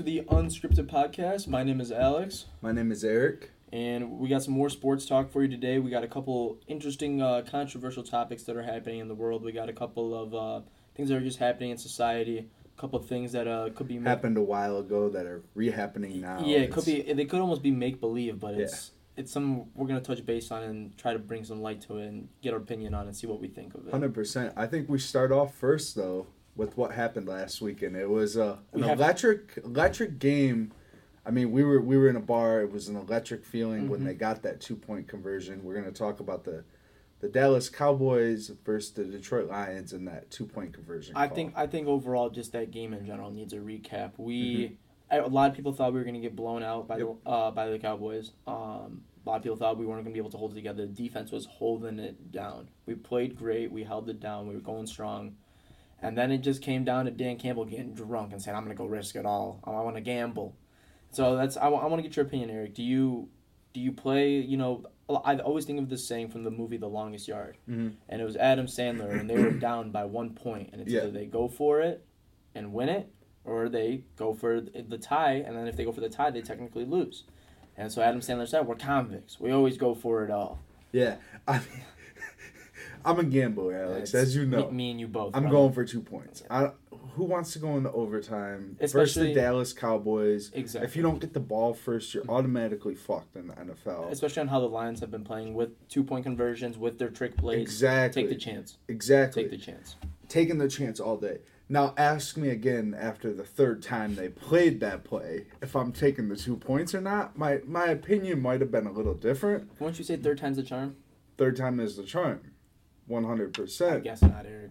to the Unscripted Podcast. My name is Alex, My name is Eric. and we got some more sports talk for you today. We got a couple interesting, uh, controversial topics that are happening in the world. We got a couple of uh, things that are just happening in society. A couple of things that uh, could be Happened a while ago that are re-happening now. Yeah, it could be. They could almost be make believe, but it's it's some we're gonna touch base on and try to bring some light to it and get our opinion on it and see what we think of it. Hundred percent. I think we start off first though with what happened last weekend. It was uh, an electric electric game. I mean, we were we were in a bar. It was an electric feeling when Mhm. they got that two point conversion. We're gonna talk about the the Dallas Cowboys versus the Detroit Lions and that two point conversion. I call. think I think overall, just that game in general needs a recap. We Mm-hmm. A lot of people thought we were gonna get blown out by Yep. the uh, by the Cowboys. Um, a lot of people thought we weren't gonna be able to hold it together. The defense was holding it down. We played great. We held it down. We were going strong. And then it just came down to Dan Campbell getting drunk and saying, "I'm gonna go risk it all. I want to gamble." So that's I, want to get your opinion, Eric. Do you do you play? You know, I always think of this saying from the movie The Longest Yard, Mhm. and it was Adam Sandler, and they were down by one point, and it's Yeah. either they go for it and win it, or they go for the tie, and then if they go for the tie, they technically lose. And so Adam Sandler said, "We're convicts. We always go for it all." Yeah, I mean, I'm a gambler, Alex, It's as you know. me, me and you both. I'm brother. going for two points. I, who wants to go into overtime versus Especially- the Dallas Cowboys? Exactly. If you don't get the ball first, you're mm-hmm. automatically fucked in the NFL. especially on how the Lions have been playing with two point conversions, with their trick plays. Exactly. Take the chance. Exactly. Take the chance. Taking the chance all day. Now ask me again after the third time they played that play if I'm taking the two points or not. My my opinion might have been a little different. Won't you say third time's a charm? Third time is the charm. One hundred I guess not, Eric.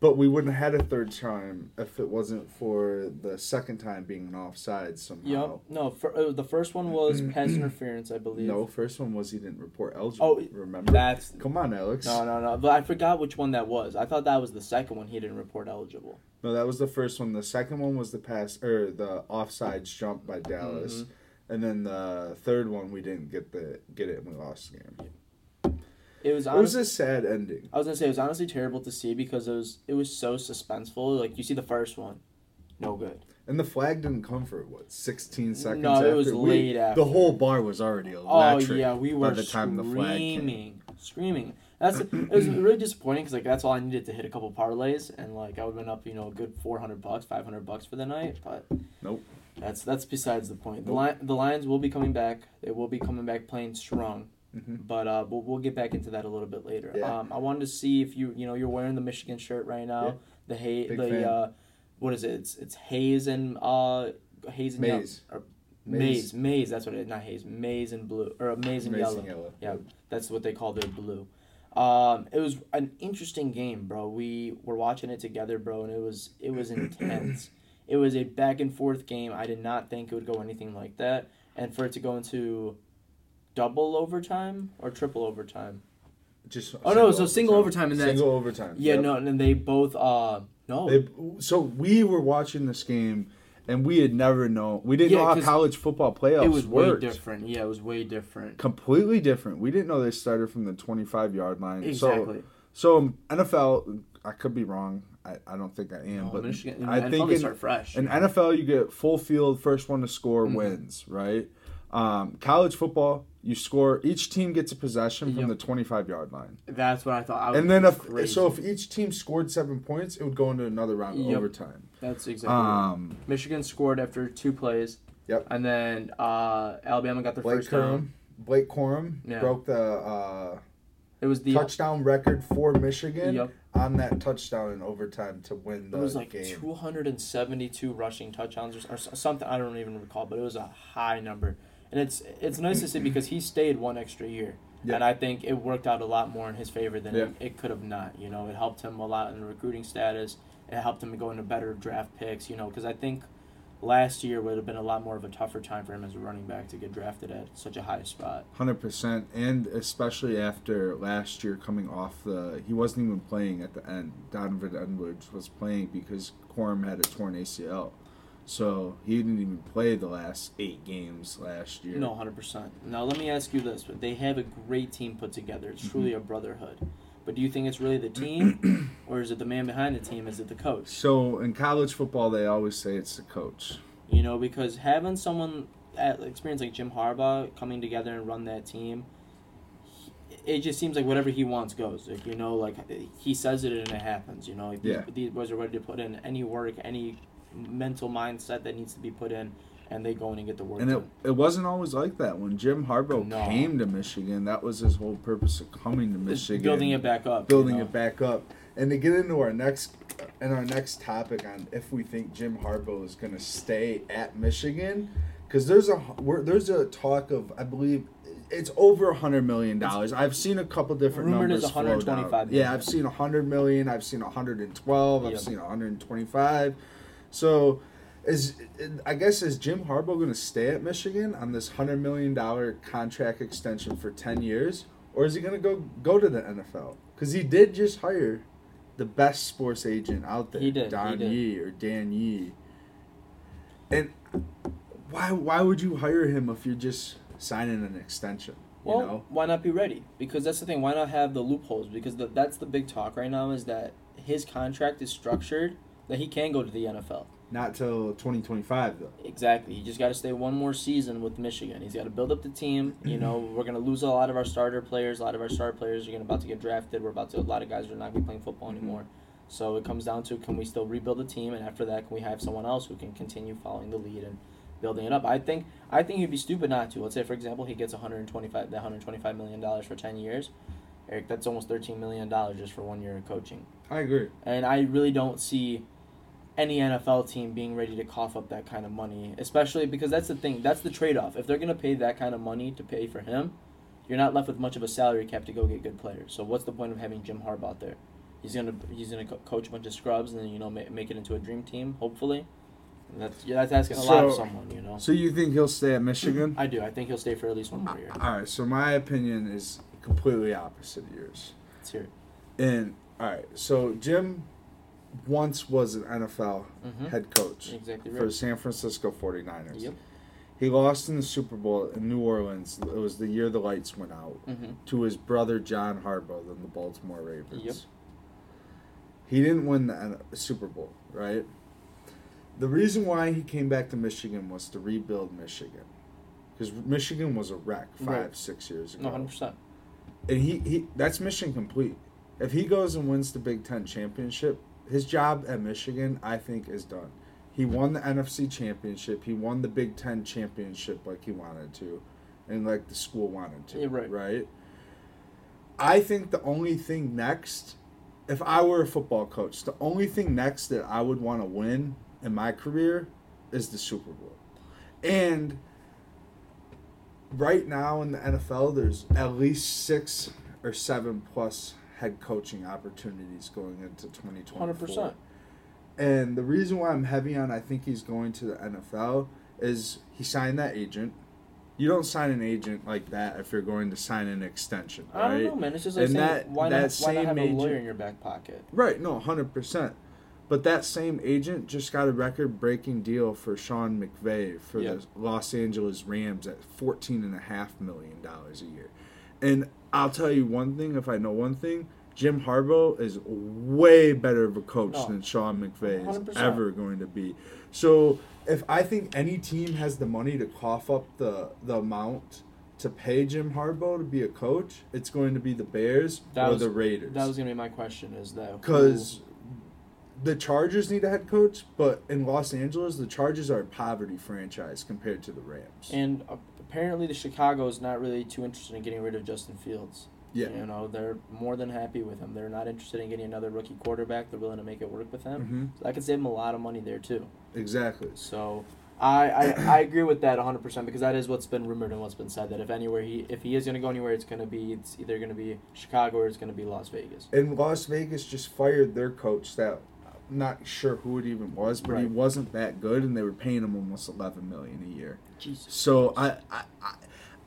But we wouldn't have had a third time if it wasn't for the second time being an offside somehow. Yep. No, for, uh, the first one was pass interference, I believe. No, first one was he didn't report eligible. Oh, remember? That's Come on, Alex. no, no, no. But I forgot which one that was. I thought that was the second one. He didn't report eligible. No, that was the first one. The second one was the pass or the offsides jump by Dallas, Mm-hmm. and then the third one we didn't get the get it and we lost the game. It was. It Honest, was a sad ending. I was gonna say it was honestly terrible to see because it was it was so suspenseful. Like you see the first one, no good. And the flag didn't come for what sixteen seconds. No, it after? was We- late after. The whole bar was already Oh yeah, we were by the time the flag came. screaming, screaming. That's it was really disappointing because like that's all I needed to hit a couple parlays and like I would have been up you know a good four hundred bucks, five hundred bucks for the night. But Nope. that's that's besides the point. The Nope. li- the Lions will be coming back. They will be coming back playing strong. Mhm. But uh, we'll, we'll get back into that a little bit later. Yeah. Um, I wanted to see if you you know you're wearing the Michigan shirt right now. Yeah. The hay Big the uh, what is it? It's it's Hayes and uh Hayes and yellow- Maize. or Maize. maize maize. That's what it is. Not Hayes. Maize and blue or maize and Amazing yellow. yellow. Yeah, that's what they call their blue. Um, it was an interesting game, bro. We were watching it together, bro, and it was it was intense. it was a back and forth game. I did not think it would go anything like that, and for it to go into double overtime or triple overtime. Just Oh, no, so single overtime and then- single overtime. Yeah, Yep. no, and then they both uh no. They, so we were watching this game, and we had never known. We didn't Yeah, know how college football playoffs it was way different. Yeah, it was way different. Completely different. We didn't know they started from the twenty-five yard line. Exactly. So, so NFL, I could be wrong. I, I don't think I am, No, but Michigan, I NFL, think in, start fresh. in NFL you get full field, first one to score Mhm. wins, right? Um, college football, you score. Each team gets a possession from Yep. the twenty-five yard line, That's what I thought. I was and then if crazy. so, if each team scored seven points, it would go into another round of Yep. overtime. that's exactly. right. Um, Michigan scored after two plays. Yep. And then uh, Alabama got their Blake first down. Blake Corum Yeah. broke the uh, It was the touchdown record for Michigan Yep. on that touchdown in overtime to win It was like game. 272 rushing touchdowns or, or something. I don't even recall, but it was a high number. And it's it's nice to see because he stayed one extra year, Yeah. and I think it worked out a lot more in his favor than Yeah. it, it could have not. You know, it helped him a lot in the recruiting status. It helped him go into better draft picks. You know, because I think last year would have been a lot more of a tougher time for him as a running back to get drafted at such a high spot. Hundred percent, and especially after last year coming off the, he wasn't even playing at the end. Donovan Edwards was playing because Corum had a torn ACL, so he didn't even play the last eight games last year. No, hundred percent. Now let me ask you this: But They have a great team put together. It's truly mm-hmm. a brotherhood. But do you think it's really the team, or is it the man behind the team? Is it the coach? So in college football, they always say it's the coach. You know, because having someone at experience like Jim Harbaugh coming together and run that team, it just seems like whatever he wants goes. Like you know, like he says it and it happens. You know, like, Yeah. these, these boys are ready to put in any work, any mental mindset that needs to be put in, and they go in and get the work And it, done. it wasn't always like that. When Jim Harbaugh No. came to Michigan, that was his whole purpose of coming to Michigan. building it back up. building you know? it back up. And to get into our next and our next topic on if we think Jim Harbaugh is going to stay at Michigan, because there's a we're, there's a talk of I believe it's over a hundred million dollars. I've seen a couple different Rumored numbers. is float 125 out. million. Yeah, I've seen a hundred million. I've seen a hundred and twelve. I've seen a hundred and twenty-five. So. Is I guess is Jim Harbaugh going to stay at Michigan on this hundred million dollar contract extension for ten years, or is he going to go go to the NFL? Because he did just hire the best sports agent out there, He did, he Don did. Yee or Don Yee. And why why would you hire him if you're just signing an extension? You Well, know, why not be ready? Because that's the thing. Why not have the loopholes? Because the, that's the big talk right now is that his contract is structured that he can go to the NFL. not till 2025 though. Exactly. He just got to stay one more season with Michigan. He's got to build up the team. You know, we're going to lose a lot of our starter players. A lot of our star players are going about to get drafted. We're about to. A lot of guys are not going to be playing football Mhm. anymore. So it comes down to can we still rebuild the team, and after that, can we have someone else who can continue following the lead and building it up? I think I think he'd be stupid not to. Let's say, for example, he gets 125 that 125 million dollars for 10 years. Eric, that's almost 13 million dollars just for one year of coaching. I agree. And I really don't see any NFL team being ready to cough up that kind of money, especially because that's the thing. That's the trade off. If they're going to pay that kind of money to pay for him, you're not left with much of a salary cap to go get good players. So what's the point of having Jim Harbaugh out there? He's gonna he's gonna co- coach a bunch of scrubs and then you know make, make it into a dream team. Hopefully, and that's yeah, that's asking a lot of So- someone. You know, So you think he'll stay at Michigan? I do. I think he'll stay for at least one more year. All right. So my opinion is completely opposite of yours. Let's hear it. And all right, so Jim once was an NFL Mhm. head coach Exactly for right. San Francisco 49ers. Yep. He lost in the Super Bowl in New Orleans. It was the year the lights went out hmm to his brother John Harbaugh than the Baltimore Ravens. Yep. He didn't win the Super Bowl, right? The reason why he came back to Michigan was to rebuild Michigan. Because Michigan was a wreck five, Right. six years ago. Hundred percent. and he, he that's mission complete. If he goes and wins the Big Ten championship, his job at Michigan, I think, is done. He won the NFC championship. He won the Big Ten championship like he wanted to, and like the school wanted to. Yeah, right. Right. I think the only thing next, if I were a football coach, the only thing next that I would want to win in my career is the Super Bowl, and right now in the NFL, there's at least six or seven plus head coaching opportunities going into 2024. Hundred percent. And the reason why I'm heavy on I think he's going to the NFL is he signed that agent. You don't sign an agent like that if you're going to sign an extension, right? I don't know, man. It's just like And saying, that- why that not? Why not same have a lawyer in your back pocket? Right, no, 100%. But that same agent just got a record breaking deal for Sean McVay for Yeah. the Los Angeles Rams at $14.5 million a year. And I'll tell you one thing if I know one thing Jim Harbaugh is way better of a coach No. than Sean McVay is 100%. ever going to be. So if I think any team has the money to cough up the, the amount to pay Jim Harbaugh to be a coach, it's going to be the Bears That or was- the Raiders That was gonna be my question. Is that who- because the Chargers need a head coach, but in Los Angeles, the Chargers are a poverty franchise compared to the Rams. and uh, apparently the Chicago is not really too interested in getting rid of Justin Fields. yeah, You know, they're more than happy with him. They're not interested in getting another rookie quarterback. They're willing to make it work with him. hmm So that could save him a lot of money there too. exactly. So I, I, I agree with that 100% because that is what's been rumored and what's been said that if anywhere he if he is going to go anywhere it's going to be it's either going to be Chicago or it's going to be Las Vegas. And Las Vegas just fired their coach. That I'm not sure who it even was, but he wasn't that good, and they were paying him almost 11 million a year. Jesus. So I. I, I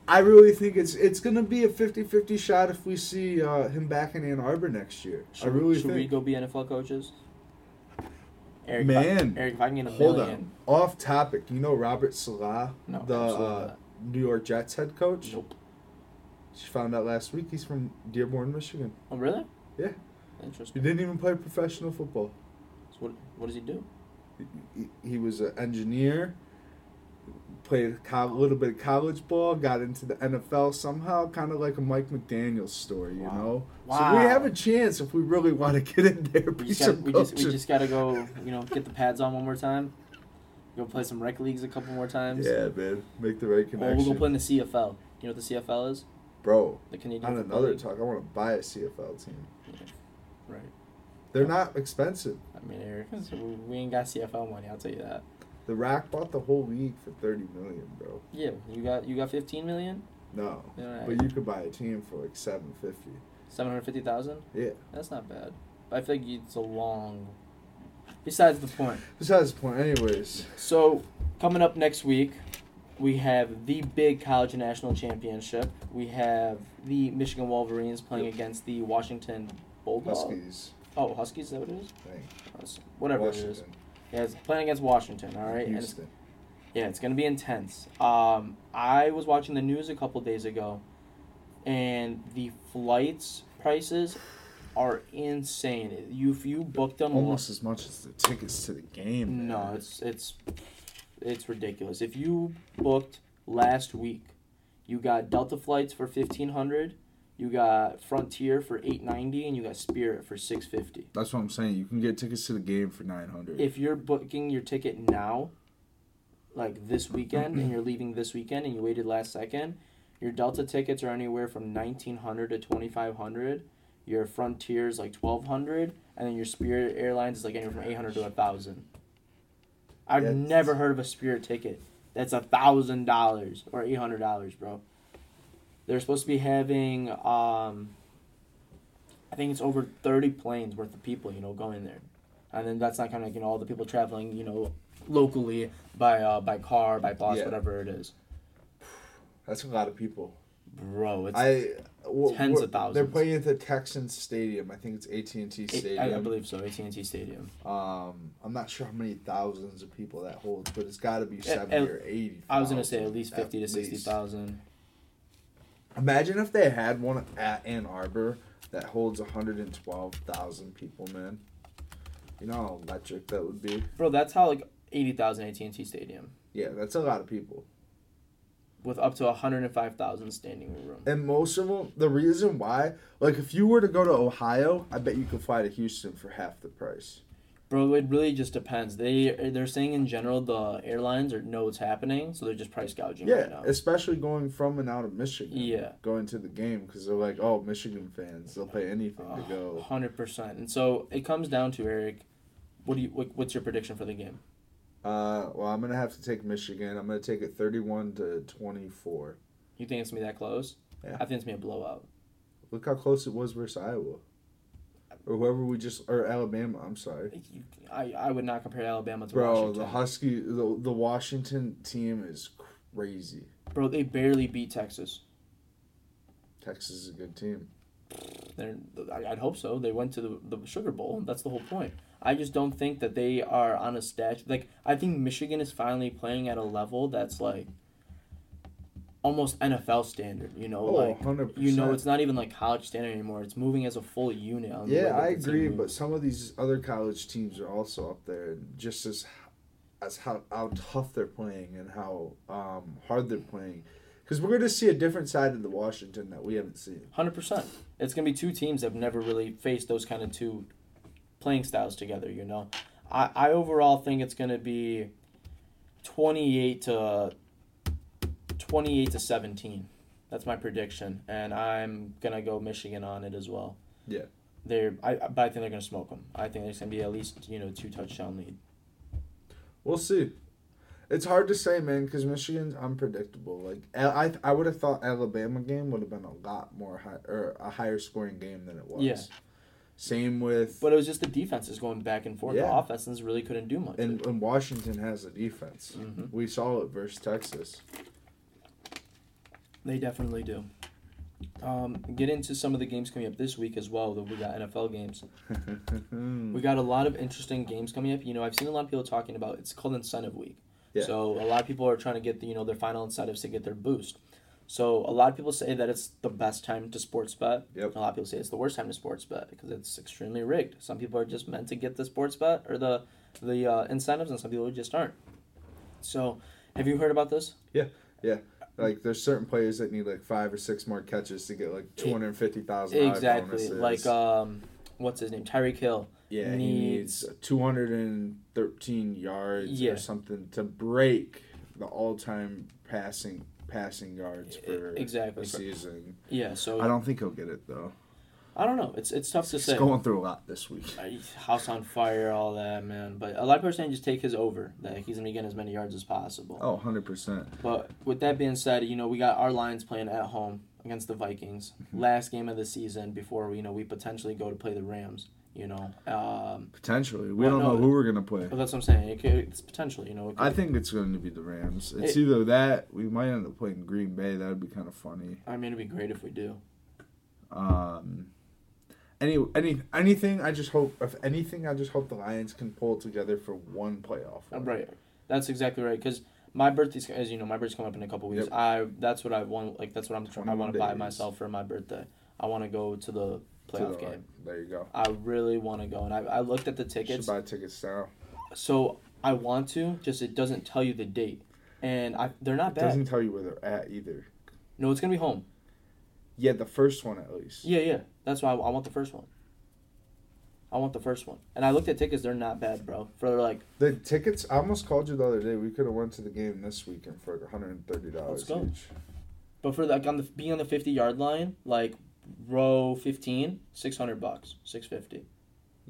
I really think it's it's gonna be a 50-50 shot if we see uh, him back in Ann Arbor next year. Should, I really should think. we go be NFL coaches? Eric, if I- Man, Eric, if I can get a Hold million, on. Off topic. You know Robert Saleh, No, the uh. New York Jets head coach. nope. She found out last week he's from Dearborn, Michigan. Oh really? Yeah. Interesting. He didn't even play professional football. So what what does he do? He, he, he was an engineer. Played a little bit of college ball, got into the NFL somehow, kind of like a Mike McDaniel story, you Wow. know. Wow. So we have a chance if we really want to get in there. We just, got, some we, just, we just gotta go, you know, get the pads on one more time. Go play some rec leagues a couple more times. yeah, man, make the right connection. Or we'll go play in the CFL. You know what the CFL is? bro. The Canadian On another League. talk, I want to buy a CFL team. Right. They're not expensive. I mean, we ain't got CFL money. I'll tell you that. The Rock bought the whole league for thirty million, bro. Yeah, you got you got fifteen million, No, Alright. but you could buy a team for like seven fifty. seven hundred fifty thousand. Yeah. That's not bad. But I feel like it's a long. Besides the point. Besides the point, anyways. So coming up next week, we have the big college national championship. We have the Michigan Wolverines playing Yep. against the Washington Bulldogs. Huskies. Oh, Huskies. Is that what it is? Whatever it is. Yeah, it's playing against Washington. All right. And it's- Yeah, it's gonna be intense. Um, I was watching the news a couple days ago, and the flights prices are insane. You if you booked them Almost as much as the tickets to the game. no, man. it's it's it's ridiculous. If you booked last week, you got Delta flights for fifteen hundred, you got Frontier for eight ninety, and you got Spirit for six fifty. That's what I'm saying. You can get tickets to the game for nine hundred. If you're booking your ticket now, like this weekend, and you're leaving this weekend, and you waited last second, your Delta tickets are anywhere from nineteen hundred to twenty five hundred. Your Frontier is like twelve hundred, and then your Spirit Airlines is like anywhere from eight hundred to a thousand. I've never heard of a Spirit ticket that's a thousand dollars or eight hundred dollars, bro. They're supposed to be having, um, I think it's over thirty planes worth of people, you know, going there, and then that's not kind of like you know all the people traveling, you know, locally by uh, by car, by bus, Yeah. whatever it is, That's a lot of people. bro. It's I w- tens of thousands. They're playing at the Texans Stadium. I think it's AT and T Stadium. I, I believe so. AT and T Stadium. Um, I'm not sure how many thousands of people that holds, but it's got to be At- seventy at- or eighty. I was gonna say at least fifty to sixty thousand. Imagine if they had one at Ann Arbor that holds 112,000 people, man. You know how electric that would be? Bro, that's how like eighty thousand AT and T Stadium Yeah, that's a lot of people. with up to hundred and five thousand standing room. And most of them, the reason why, like if you were to go to Ohio, I bet you could fly to Houston for half the price. Bro, it really just depends. They they're saying in general the airlines are know what's happening, so they're just price gouging Yeah, right now. especially going from and out of Michigan. Yeah. Going to the game because they're like, oh, Michigan fans, they'll pay anything to go. Hundred percent. And so it comes down to Eric. What do you? What, what's your prediction for the game? Uh, well, I'm gonna have to take Michigan. I'm gonna take it 31 to 24. You think it's gonna be that close? Yeah. I think it's gonna be a blowout. Look how close it was versus Iowa. Or whoever we just or Alabama. I'm sorry, I, I would not compare Alabama to bro. Washington. The Husky, the the Washington team is crazy. Bro, they barely beat Texas. Texas is a good team. They're, I- I'd hope so. They went to the, the Sugar Bowl. That's the whole point. I just don't think that they are on a stat. Like I think Michigan is finally playing at a level that's like almost NFL standard. You know, Oh, like 100%. you know, it's not even like college standard anymore. It's moving as a full unit. on Yeah, I agree, but some of these other college teams are also up there, just as as how how tough they're playing and how um, hard they're playing. Because we're going to see a different side of the Washington that we haven't seen. Hundred percent. It's gonna be two teams that have never really faced those kind of two playing styles together. You know, I I overall think it's gonna be twenty eight to twenty eight to seventeen. That's my prediction, and I'm gonna go Michigan on it as well. Yeah. They're I I- but I think they're gonna smoke them. I think there's gonna be at least you know two touchdown lead. We'll see. It's hard to say, man, because Michigan's unpredictable. Like I, I would have thought Alabama game would have been a lot more high or a higher scoring game than it was. Yeah. Same with But it was just the defenses going back and forth. The Yeah. offenses really couldn't do much. and, and Washington has a defense. Mhm. We saw it versus Texas. They definitely do. Um, get into some of the games coming up this week as well. That we got NFL games. We got a lot of interesting games coming up. You know, I've seen a lot of people talking about. It's called Incentive Week. Yeah. So a lot of people are trying to get the you know their final incentives to get their boost. So a lot of people say that it's the best time to sports bet. Yep. A lot of people say it's the worst time to sports bet because it's extremely rigged. Some people are just meant to get the sports bet or the the uh, incentives, and some people just aren't. So Have you heard about this? Like there's certain players that need like five or six more catches to get like two hundred fifty thousand. Exactly. Like um, what's his name? Tyreek Hill. yeah, he needs- needs two hundred and thirteen yards Yeah. or something to break the all-time passing passing yards for exactly. the season. Yeah. So I don't think he'll get it though. I don't know. It's it's tough to He's say. going through a lot this week. House on fire, all that, man. But a lot of people are saying just take his over. That he's gonna be getting as many yards as possible. Oh, 100 percent. But with that being said, you know we got our Lions playing at home against the Vikings. Mm-hmm. Last game of the season before you know we potentially go to play the Rams. You know, um, Potentially, we Well, don't no, know who we're gonna play. but that's what I'm saying. It could, it's potentially, You know, could, I think it's going to be the Rams. It's It- either that we might end up playing Green Bay. That would be kind of funny. I mean, it'd be great if we do. Um, any any anything. I just hope if anything, I just hope the Lions can pull it together for one playoff. Win. Right. That's exactly right. Because my birthday's, as you know, my birthday's coming up in a couple weeks. Yep. I that's what I want. Like that's what I'm. trying I want to buy myself for my birthday. I want to go to the To playoff the- game. There you go. I really want to go, and I, I looked at the Should tickets. buy tickets now. So I want to. Just it doesn't tell you the date, and I they're not It bad. doesn't tell you where they're at either. No, it's gonna be home. Yeah, the first one at least. Yeah, yeah. That's why I, I want the first one. I want the first one, and I looked at tickets. They're not bad, bro. For like, The tickets. I almost called you the other day. We could have went to the game this weekend for like one hundred and thirty dollars each. but for like on the being on the fifty yard line, like row 15, 600 bucks, six fifty.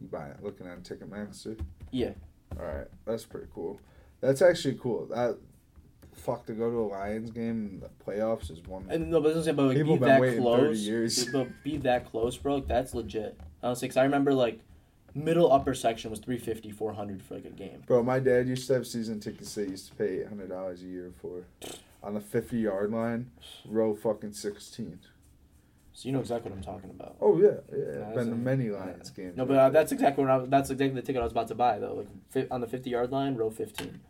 You buy it looking at Ticketmaster. Yeah. All right, that's pretty cool. That's actually cool. That fuck to go to a Lions game in the playoffs is one. And no, but I was gonna say, but like, People be that close. But be that close, bro. Like that's legit. Honestly, because I remember like middle upper section was 350 400 for like a game. Bro, my dad used to have season tickets that he used to pay eight hundred dollars a year for. On the fifty yard line, row fucking sixteen. So you know exactly what I'm talking about. Oh yeah, yeah. Yeah, Been to a- many Lions games. No, but uh, that's exactly what I, that's exactly the ticket I was about to buy though. Like fi- on the 50 yard line, row 15.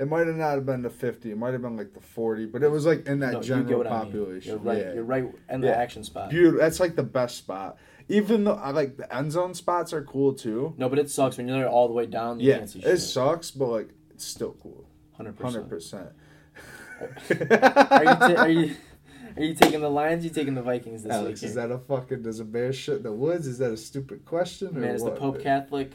It might have not have been the fifty. It might have been like the forty, but it was like in that No, you get general what I mean. population. You're right. Yeah. You're right in the Yeah. action spot. Beautiful. That's like the best spot. Even though I like the end zone spots are cool too. No, but it sucks when you're there all the way down. You Yeah, can't see it shit. sucks, but like it's still cool. 100%. Hundred percent. Are you, ta- are you are you taking the Lions? You taking the Vikings this Alex, week? is that a fucking does a bear shit in the woods? Is that a stupid question? Or Man, is the what? Pope Catholic?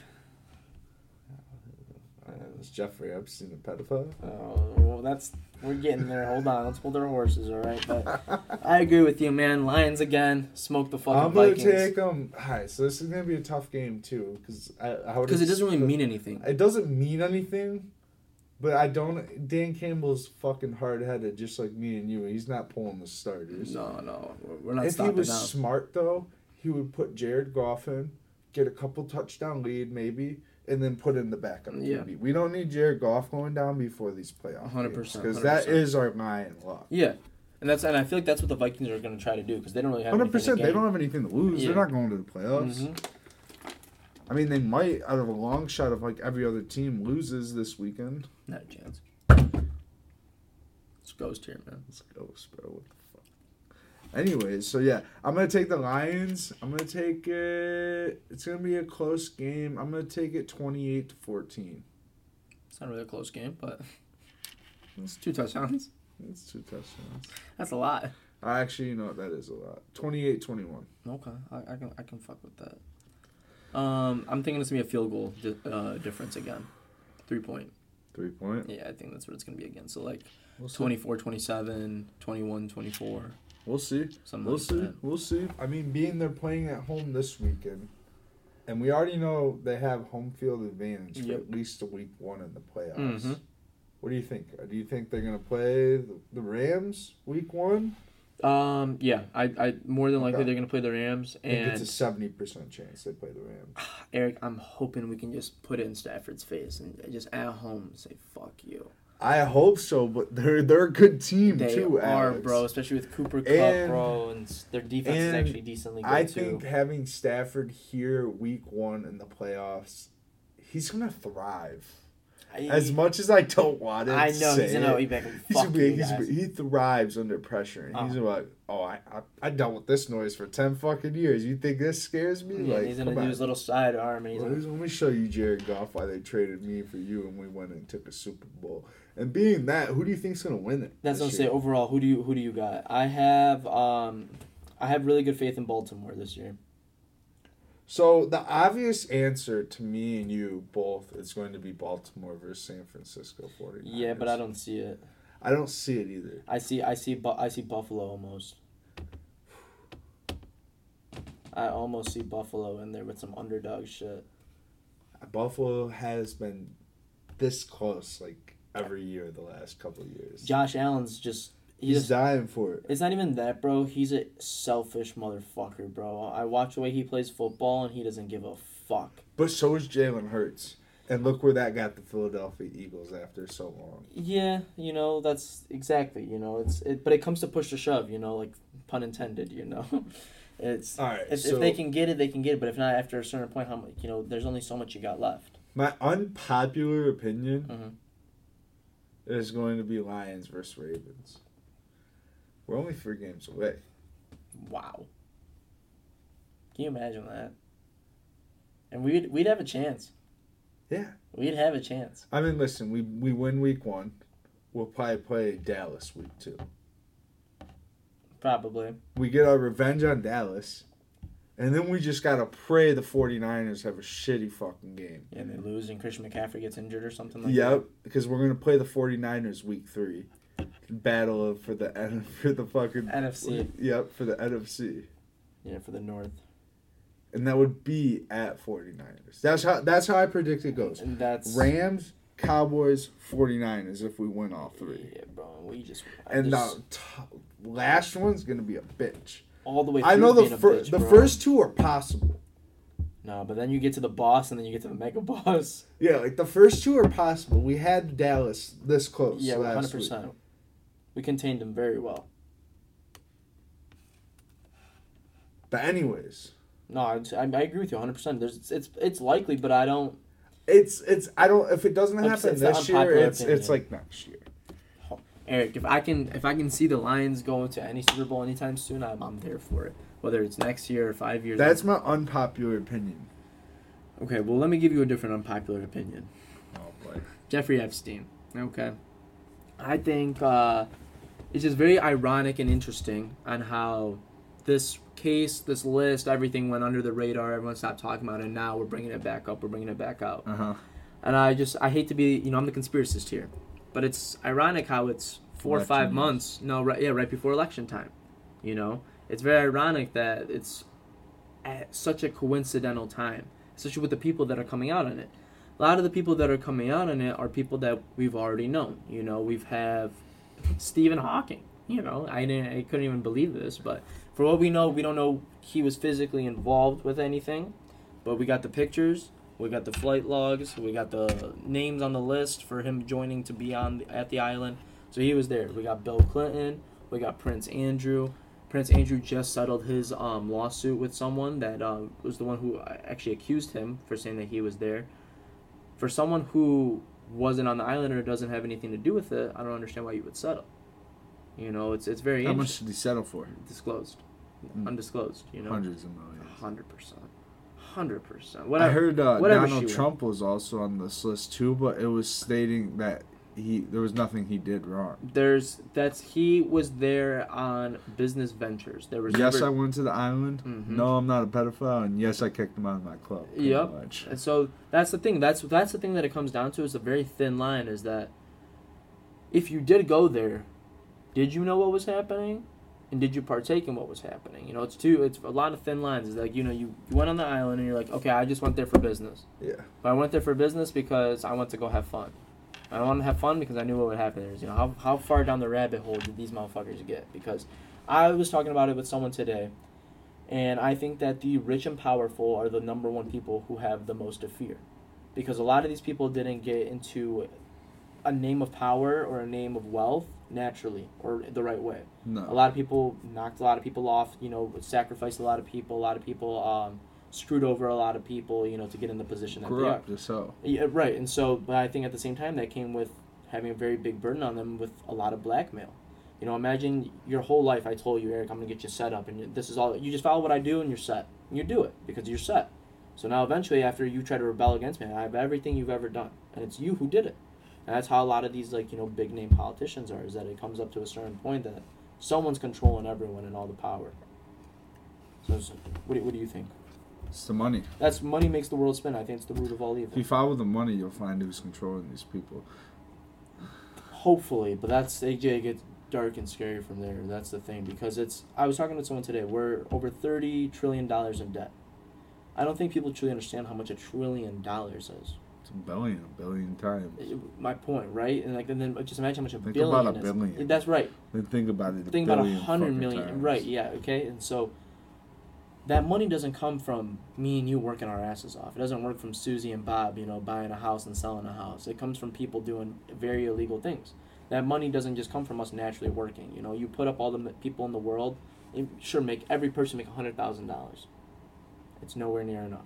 Is Jeffrey Epstein a pedophile? Oh, well, that's we're getting there. Hold on, let's hold our horses, all right? But I agree with you, man. Lions again, smoke the fucking I'm gonna Vikings take them. Alright, so this is gonna be a tough game too, because I, because it doesn't really mean anything. It doesn't mean anything, but I don't. Dan Campbell's fucking hard headed, just like me and you. He's not pulling the starters. No, no, we're- we're not if he was now. smart though, he would put Jared Goff in, get a couple touchdown lead maybe, and then put in the backup Yeah. QB. We don't need Jared Goff going down before these playoffs. 100%, because that is 100%. our lion luck. Yeah, and that's and I feel like that's what the Vikings are going to try to do because they don't really have Hundred anything percent. They don't have anything to lose. Yeah. They're not going to the playoffs. Mhm. I mean, they might out of a long shot of like every other team loses this weekend. Not a chance. It's ghost here, man. Let's go, bro. What the fuck? Anyways, so yeah, I'm gonna take the Lions. I'm gonna take it. It's gonna be a close game. I'm gonna take it 28 to 14. It's not really a close game, but it's two touchdowns. It's two touchdowns. That's a lot. I actually, you know that is a lot. 28 21. Okay, I, I can I can fuck with that. Um, I'm thinking it's gonna be a field goal di- uh, difference again, three point. Three point. Yeah, I think that's what it's gonna be again. So like We'll 24, 27, 21, 24, We'll see. something We'll like see. that. We'll see. I mean, being they're playing at home this weekend, and we already know they have home field advantage for at least a week one in the playoffs. Mhm. What do you think? Uh, Do you think they're gonna play the, the Rams week one? Um, yeah, I, I more than likely Okay. they're gonna play the Rams I think and it's a seventy percent chance they play the Rams. Eric. I'm hoping we can just put it in Stafford's face and just at home say "fuck you." I hope so, but they're they're a good team They too, are, Alex. bro, especially with Cooper Kupp, And- bro, and their defense is actually decently good I too. think having Stafford here week one in the playoffs, he's gonna thrive. I, As much as I don't want to I know he's gonna it, be back. He's Fuck gonna be, he's, he thrives under pressure, and he's Uh. like, "Oh, I, I I dealt with this noise for ten fucking years. You think this scares me? Yeah, like, he's gonna do on. his little sidearm and he's Well, gonna, let me show you Jared Goff why they traded me for you, and we went and took a Super Bowl. And being that, who do you think's gonna win it? That's what I'm saying. Overall, who do you who do you got? I have um, I have really good faith in Baltimore this year. So the obvious answer to me and you both is going to be Baltimore versus San Francisco 49ers. Yeah, but I don't see it. I don't see it either. I see I see Bu- I see Buffalo almost. I almost see Buffalo in there with some underdog shit. Buffalo has been this close like every year the last couple of years. Josh Allen's just he He's just dying for it. It's not even that, bro. He's a selfish motherfucker, bro. I watch the way he plays football, and he doesn't give a fuck. But so is Jalen Hurts. And look where that got the Philadelphia Eagles after so long. Yeah, you know that's exactly. You know, it's it, but it comes to push to shove. You know, like pun intended. You know, it's All right. if, so if they can get it, they can get it. But if not, after a certain point, how much? You know, there's only so much you got left. my unpopular opinion Mhm. Is going to be Lions versus Ravens. We're only three games away. Wow. Can you imagine that? And we'd we'd have a chance. Yeah. We'd have a chance. I mean, listen, we we win week one. We'll probably play Dallas week two. Probably. We get our revenge on Dallas. And then we just got to pray the 49ers have a shitty fucking game. And they lose, and Christian McCaffrey gets injured or something like that. Yep, because we're going to play the 49ers week three. Battle for the for the fucking NFC. Yep, for the NFC. Yeah, for the North. And that would be at 49ers. That's how that's how I predict it goes. And that's Rams, Cowboys, 49ers if we win all three. Yeah, bro. We just And there's the t- last one's going to be a bitch. All the way. I know the being a fir- bitch, the bro. first two are possible. No, but then you get to the boss, and then you get to the mega boss. Yeah, like the first two are possible. We had Dallas this close. Yeah, hundred percent. We contained them very well. But anyways, No, I, I I agree with you one hundred percent. There's it's, it's likely, but I don't. it's it's I don't if it doesn't happen it's this year, it's it's like next year. Eric, if I can if I can see the Lions going to any Super Bowl anytime soon, I'm I'm there for it. Whether it's next year or five years. That's my unpopular opinion. okay. Well, let me give you a different unpopular opinion. Oh boy. Jeffrey Epstein. Okay. I think uh, it's just very ironic and interesting on how this case, this list, everything went under the radar. Everyone stopped talking about it. And now we're bringing it back up. We're bringing it back out. Uh huh. And I just, I hate to be, you know, I'm the conspiracist here. But it's ironic how it's four or five months. No, right, yeah, right before election time. You know? It's very ironic that it's at such a coincidental time, especially with the people that are coming out on it. A lot of the people that are coming out on it are people that we've already known. You know, we've have Stephen Hawking. You know, I didn't, I couldn't even believe this, but for what we know, we don't know he was physically involved with anything, but we got the pictures, we got the flight logs, we got the names on the list for him joining to be on the, at the island. So he was there. We got Bill Clinton, we got Prince Andrew. Prince Andrew just settled his um, lawsuit with someone that um, was the one who actually accused him for saying that he was there. For someone who wasn't on the island or doesn't have anything to do with it, I don't understand why you would settle. You know, it's it's very How much did he settle for? disclosed, Mm. undisclosed. You know, Hundreds of millions. hundred percent, hundred percent. I heard uh, whatever Donald Trump was also on this list too, but it was stating that he there was nothing he did wrong. There's that's he was there on business ventures. There was Yes, I went to the island. Mhm. No, I'm not a pedophile, and yes, I kicked him out of my club. Yep. much. And so that's the thing. That's that's the thing that it comes down to is a very thin line. Is that if you did go there, did you know what was happening, and did you partake in what was happening? You know, it's two. It's a lot of thin lines. It's like you know, you, you went on the island and you're like, okay, I just went there for business. Yeah. But I went there for business because I went to go have fun. I wanted to have fun because I knew what would happen there. Is, you know, how, how far down the rabbit hole did these motherfuckers get? Because I was talking about it with someone today, and I think that the rich and powerful are the number one people who have the most to fear. Because a lot of these people didn't get into a name of power or a name of wealth naturally or the right way. No. A lot of people knocked a lot of people off, you know, sacrificed a lot of people. A lot of people um, screwed over a lot of people, you know, to get in the position that they are. Corrupt hell. Yeah, right. And so, but I think at the same time that came with having a very big burden on them with a lot of blackmail. You know, imagine your whole life. I told you, Eric, I'm gonna get you set up, and this is all. You just follow what I do, and you're set. And you do it because you're set. So now, eventually, after you try to rebel against me, I have everything you've ever done, and it's you who did it. And that's how a lot of these like you know big name politicians are. Is that it comes up to a certain point that someone's controlling everyone and all the power. So, so what, do, what do you think? It's the money. That's money makes the world spin. I think it's the root of all evil. If you follow the money, you'll find who's controlling these people. Hopefully, but that's it gets dark and scary from there. That's the thing because it's. I was talking to someone today. We're over thirty trillion dollars in debt. I don't think people truly understand how much a trillion dollars is. It's a billion, a billion times. Uh, my point, right? And like, and then just imagine how much a Think billion about a is. billion. That's right. Then think about it. Think about a hundred million. times. right? Yeah. Okay. And so that money doesn't come from me and you working our asses off. It doesn't work from Susie and Bob, you know, buying a house and selling a house. It comes from people doing very illegal things. That money doesn't just come from us naturally working. You know, you put up all the people in the world, sure make every person make a hundred thousand dollars. It's nowhere near enough.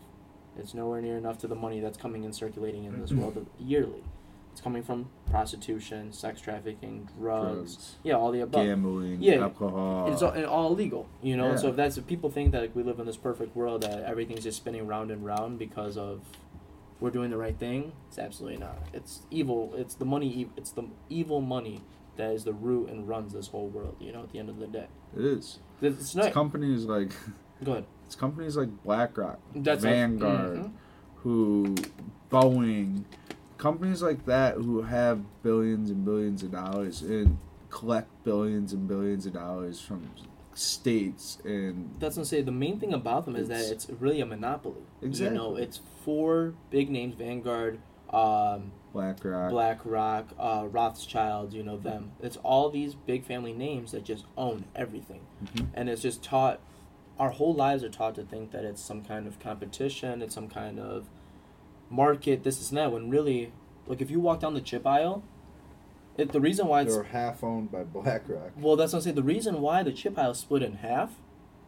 It's nowhere near enough to the money that's coming and circulating in this mm-hmm. world yearly. It's coming from prostitution, sex trafficking, drugs, Drugs, yeah, all the above. gambling, Yeah, alcohol. It's all, and all illegal, you know. So if that's if people think that like, we live in this perfect world that everything's just spinning round and round because of we're doing the right thing, it's absolutely not. It's evil. It's the money. It's the evil money that is the root and runs this whole world. You know, at the end of the day, it is. it's It's not companies like go ahead. it's companies like BlackRock, That's Vanguard, mhm. who Boeing, companies like that who have billions and billions of dollars and collect billions and billions of dollars from states and That's what I'm saying. The main thing about them is that It's- really a monopoly. exactly. You know, it's four big names: Vanguard, um, BlackRock. BlackRock, uh, Rothschild, you know them. It's all these big family names that just own everything, Mhm. and it's just taught. Our whole lives are taught to think that it's some kind of competition, it's some kind of market, this, and that. When really, like if you walk down the chip aisle, it, the reason why it's They're half owned by BlackRock. well, that's what I'm saying. The reason why the chip aisle split in half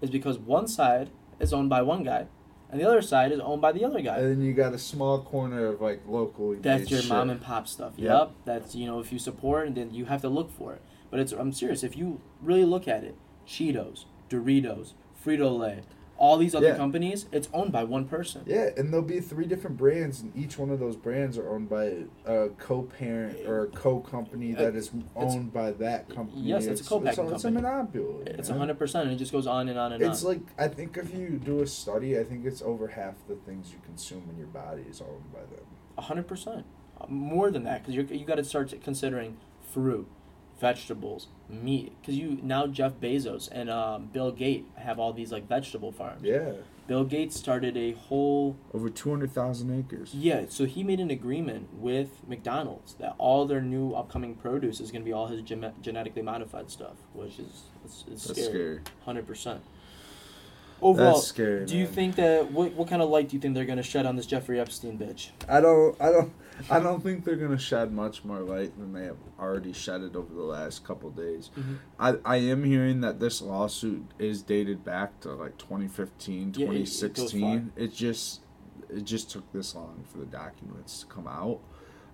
is because one side is owned by one guy, and the other side is owned by the other guy. And then you got a small corner of like locally. That's your shit. mom and pop stuff. Yep. Yep. That's you know if you support and then you have to look for it. But it's I'm serious. If you really look at it, Cheetos, Doritos, Frito Lay, all these other Yeah. companies, it's owned by one person. Yeah, and there'll be three different brands, and each one of those brands are owned by a co-parent or a co-company uh, that is owned by that company. Yes, it's a co-packing it's, it's a monopoly. It's hundred percent, and it just goes on and on and It's on. It's like I think if you do a study, I think it's over half the things you consume in your body is owned by them. hundred percent, more than that, because you you got to start considering fruit, vegetables, meat. Because you now Jeff Bezos and um, Bill Gates have all these like vegetable farms. Yeah, Bill Gates started a whole over two hundred thousand acres. Yeah, so he made an agreement with McDonald's that all their new upcoming produce is going to be all his gene- genetically modified stuff, which is it's, it's That's scary, hundred percent. Overall, That's scary. do you think that what what kind of light do you think they're going to shed on this Jeffrey Epstein bitch? I don't. I don't. I don't think they're gonna shed much more light than they have already shedded over the last couple days. Mhm. I, I am hearing that this lawsuit is dated back to like 2015, Yeah, it- it 2016. It, just it just took this long for the documents to come out.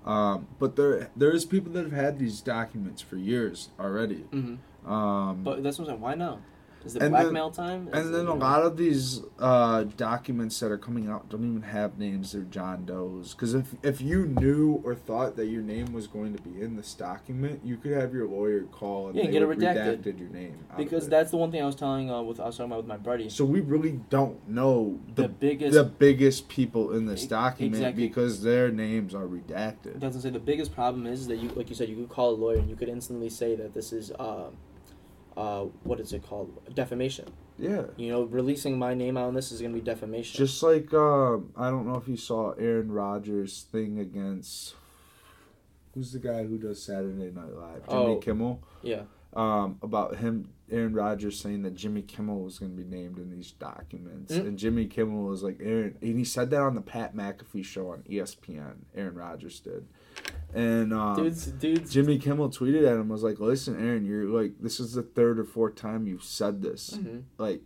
Um, but there there is people that have had these documents for years already. Mm-hmm. Um, But that's what I'm saying. Why now? Is it And then- time? Is and then it, a lot of these uh, documents that are coming out don't even have names. They're John Doe's. Because if if you knew or thought that your name was going to be in this document, you could have your lawyer call and Yeah, get it redacted. redacted your name. because that's the one thing I was telling uh, with I was talking about with my buddy. So we really don't know The, the biggest the biggest people in this document exactly. because their names are redacted. doesn't say the biggest problem is that you like you said you could call a lawyer and you could instantly say that this is uh, uh, what is it called defamation Yeah. you know releasing my name out on this is going to be defamation Just like um, I don't know if you saw Aaron Rodgers' thing against who's the guy who does Saturday Night Live, Jimmy Oh. Kimmel. yeah um, about him, Aaron Rodgers saying that Jimmy Kimmel was going to be named in these documents, Mm. and Jimmy Kimmel was like Aaron, and he said that on the Pat McAfee show on ESPN. Aaron Rodgers did, and um, dudes dudes Jimmy Kimmel tweeted at him was like, "Listen, Aaron, you're like this is the third or fourth time you've said this. Mhm. Like,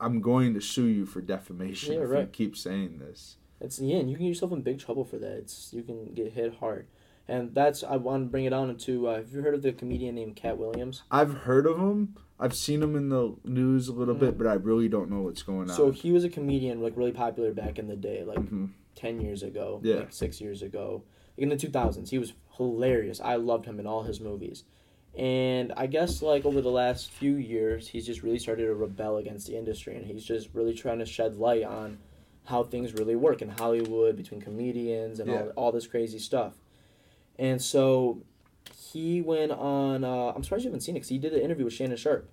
I'm going to sue you for defamation Yeah, if you keep saying this." it's yeah and you can get yourself in big trouble for that it's you can get hit hard and that's I want to bring it on into uh, have you heard of the comedian named Katt Williams I've heard of him. I've seen him in the news a little Mhm. bit, but I really don't know what's going on. so he was a comedian like really popular back in the day like Mhm. 10 years ago Yeah. like 6 years ago in the 2000s he was hilarious. I loved him in all his movies. And I guess like over the last few years, he's just really started to rebel against the industry, and he's just really trying to shed light on how things really work in Hollywood between comedians and Yeah. all, all this crazy stuff. And so he went on. Uh, I'm surprised you haven't seen it because he did an interview with Shannon Sharpe.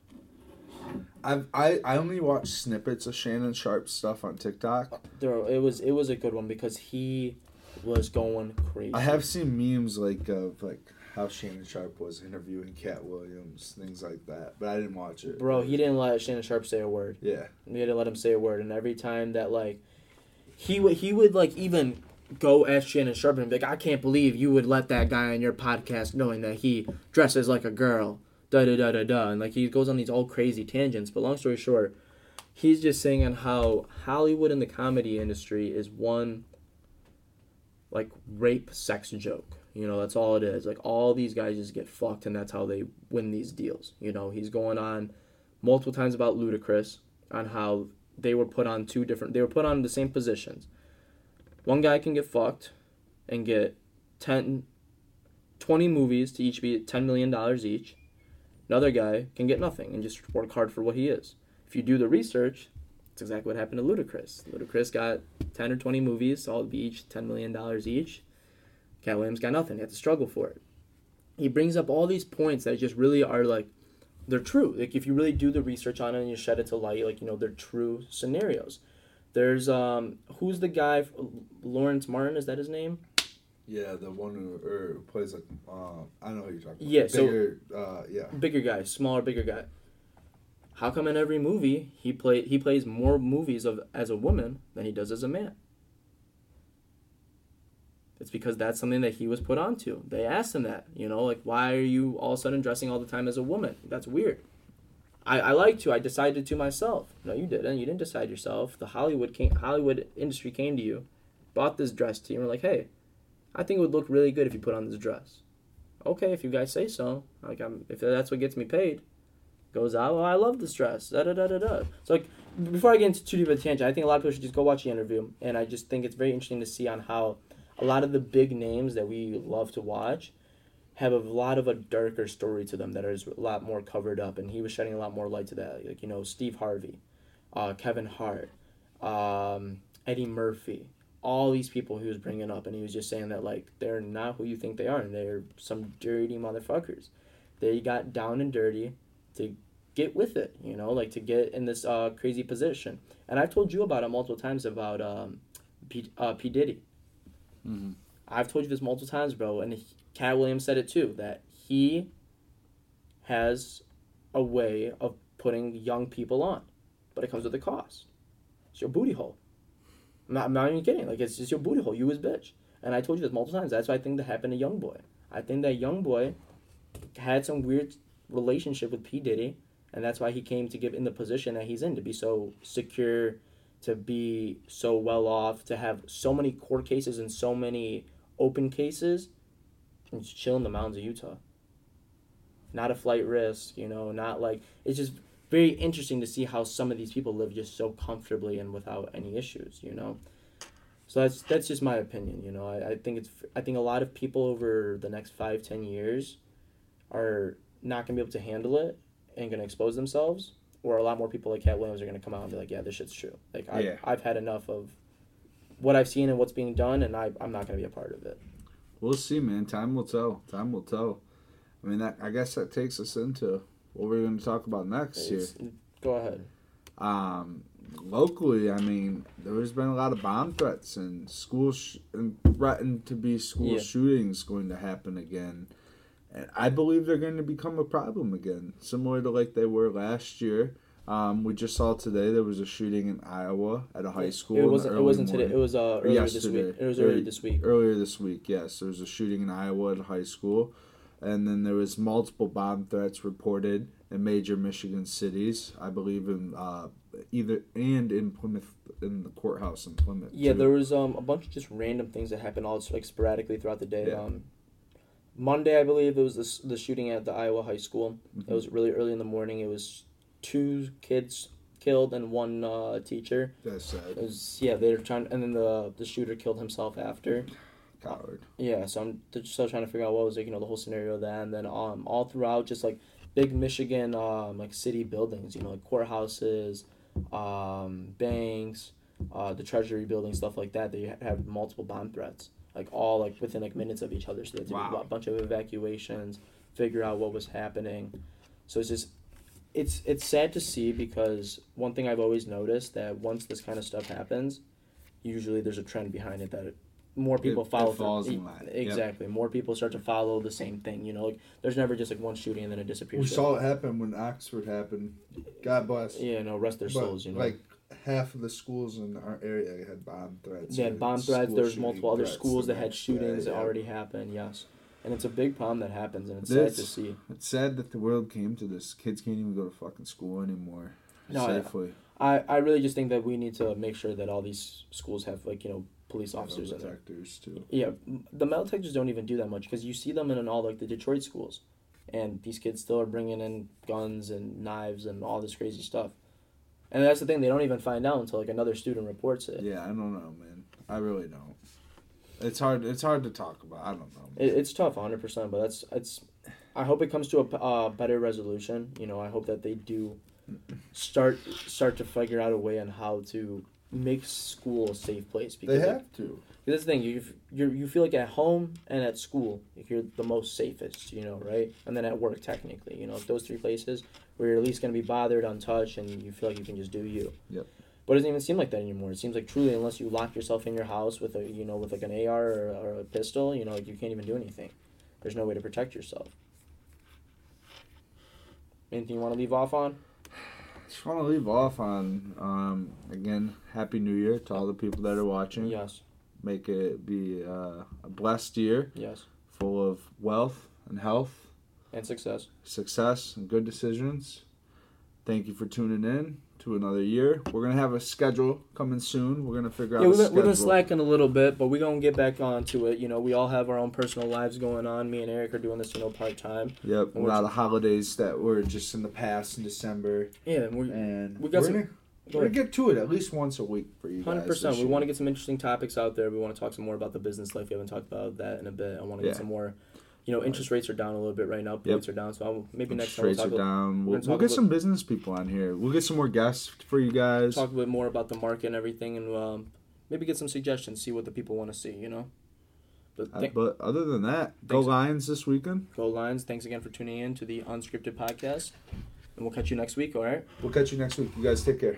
I've, I I only watch snippets of Shannon Sharpe stuff on TikTok. There, it was it was a good one because he was going crazy. I have seen memes like of like how Shannon Sharpe was interviewing Katt Williams, things like that, but I didn't watch it. Bro, he didn't let Shannon Sharpe say a word. Yeah. We didn't let him say a word, and every time that like, he would he would like even go at Shannon Sharpe and be like, I can't believe you would let that guy on your podcast knowing that he dresses like a girl. Da da da da da, and like he goes on these all crazy tangents. But long story short, he's just saying on how Hollywood and the comedy industry is one like rape sex joke. You know, that's all it is. Like all these guys just get fucked, and that's how they win these deals. You know, he's going on multiple times about Ludacris on how they were put on two different. They were put on the same positions. One guy can get fucked, and get 10, 20 movies to each be ten million dollars each. Another guy can get nothing and just work hard for what he is. If you do the research, it's exactly what happened to Ludacris. Ludacris got ten or twenty movies, all be each ten million dollars each. Katt Williams got nothing. He had to struggle for it. He brings up all these points that just really are like they're true. Like if you really do the research on it and you shed it to light, like you know they're true scenarios. There's um who's the guy Lawrence Martin is that his name? Yeah, the one who or plays like uh, I know who you're talking about. Yeah, so- uh, yeah. Bigger guy, smaller, bigger guy. How come in every movie he play he plays more movies of as a woman than he does as a man? It's because that's something that he was put onto. They asked him that, you know, like why are you all of a sudden dressing all the time as a woman? That's weird. I, I like to. I decided to myself. No, you didn't. You didn't decide yourself. The Hollywood came, Hollywood industry came to you, bought this dress to you, and were like, hey, I think it would look really good if you put on this dress. Okay, if you guys say so. Like I'm, if that's what gets me paid goes out. Well, I love this dress. Da da da da da. So like before I get into too deep of a tangent, I think a lot of people should just go watch the interview, and I just think it's very interesting to see on how a lot of the big names that we love to watch have a lot of a darker story to them that is a lot more covered up, and he was shedding a lot more light to that. Like you know Steve Harvey, uh, Kevin Hart, um, Eddie Murphy. All these people he was bringing up, and he was just saying that like they're not who you think they are, and they're some dirty motherfuckers. They got down and dirty to get with it, you know, like to get in this uh, crazy position. And I've told you about it multiple times about um, P, uh, P. Diddy. Mm-hmm. I've told you this multiple times, bro. And he, Katt Williams said it too that he has a way of putting young people on, but it comes with a cost. It's your booty hole. I'm not, I'm not even kidding. Like it's just your booty hole. You his bitch. And I told you this multiple times. That's why I think that happened to Young Boy. I think that Young Boy had some weird relationship with P Diddy, and that's why he came to give in the position that he's in to be so secure, to be so well off, to have so many court cases and so many open cases, and just chill in the mountains of Utah. Not a flight risk, you know. Not like it's just very interesting to see how some of these people live just so comfortably and without any issues, you know. So that's that's just my opinion, you know. I, I think it's I think a lot of people over the next five ten years are not gonna be able to handle it and gonna expose themselves, or a lot more people like Katt Williams are gonna come out and be like, yeah, this shit's true. Like I Yeah. I've had enough of what I've seen and what's being done, and I I'm not gonna be a part of it. We'll see, man. Time will tell. Time will tell. I mean, that I guess that takes us into what we're going to talk about next here. Go ahead. Um, locally, I mean, there's been a lot of bomb threats and school sh- and threatened to be school Yeah. shootings going to happen again. And I believe they're going to become a problem again, similar to like they were last year. Um, we just saw today there was a shooting in Iowa at a high school. It wasn't. It wasn't today. It was uh earlier this week. It was Early- earlier this week. Earlier this week, yes, there was a shooting in Iowa at a high school, and then there was multiple bomb threats reported in major Michigan cities. I believe in uh, either and in Plymouth, in the courthouse in Plymouth. Yeah, too. there was um a bunch of just random things that happened all just like sporadically throughout the day. Yeah. Um, Monday, I believe it was this the shooting at the Iowa high school. Mhm. It was really early in the morning. It was two kids killed and one uh, teacher. That's sad. It was yeah they were trying and then the the shooter killed himself after. coward. Yeah, so I'm just still trying to figure out what was like you know the whole scenario of that, and then um all throughout just like big Michigan um like city buildings, you know like courthouses, um banks, uh the Treasury building stuff like that. They have multiple bomb threats, like all like within like minutes of each other. So they had to do a bunch of evacuations, figure out what was happening. So it's just it's it's sad to see because one thing I've always noticed that once this kind of stuff happens, usually there's a trend behind it that more people It- it follow. falls through. in line. Yep. Exactly, more people start to follow the same thing. You know, like there's never just like one shooting and then it disappears. We saw it happen when Oxford happened. God bless. Yeah, no, rest their But, souls. You know, Like half of the schools in our area had bomb threats. they had bomb threats. There's multiple other schools that had shootings that yeah. already happened. Yes, and it's a big problem that happens, and it's This- sad to see. It's sad that the world came to this. Kids can't even go to fucking school anymore. No, I- safely. I, I really just think that we need to make sure that all these schools have like you know police officers in there. detectors too. Yeah, the metal detectors don't even do that much because you see them in all like the Detroit schools, and these kids still are bringing in guns and knives and all this crazy stuff. And that's the thing; they don't even find out until like another student reports it. Yeah, I don't know, man. I really don't. It's hard. It's hard to talk about. I don't know. It, it's tough, hundred percent. But that's it's. I hope it comes to a uh, better resolution. You know, I hope that they do start start to figure out a way on how to make school a safe place. They like, have to. That's the thing. You you you feel like at home and at school, like you're the most safest, you know, right? And then at work, technically, you know, those three places where you're at least gonna be bothered, untouched, and you feel like you can just do you. Yep. But it doesn't even seem like that anymore. It seems like truly, unless you lock yourself in your house with a you know with like an AR or, or a pistol, you know, like you can't even do anything. There's no way to protect yourself. Anything you want to leave off on? Just want to leave off on um, again. Happy New Year to all the people that are watching. Yes. Make it be uh, a blessed year, Yes. full of wealth and health, And success. success, and good decisions. Thank you for tuning in to another year. We're gonna have a schedule coming soon. We're gonna figure out. Yeah, we've been, we've been slacking a little bit, but we're gonna get back onto it. You know, we all have our own personal lives going on. Me and Eric are doing this, you know, part time. Yep, a lot of holidays that were just in the past in December, Yeah, and we and We got we're some- gonna, we're gonna get to it at least once a week for you guys. hundred percent. We year. want to get some interesting topics out there. We want to talk some more about the business life. We haven't talked about that in a bit. I want to Yeah. get some more. You know, interest rates are down a little bit right now. Rates are down, so I'll, maybe next time we'll talk, rates are a, down. we're We'll, we'll talk get some business people on here. We'll get some more guests for you guys. talk a bit more about the market and everything, and um, maybe get some suggestions. See what the people want to see. You know. But Uh, but other than that, go Thanks. Lions this weekend. go Lions! Thanks again for tuning in to the Unscripted Podcast, and we'll catch you next week. All right. We'll catch you next week. You guys take care.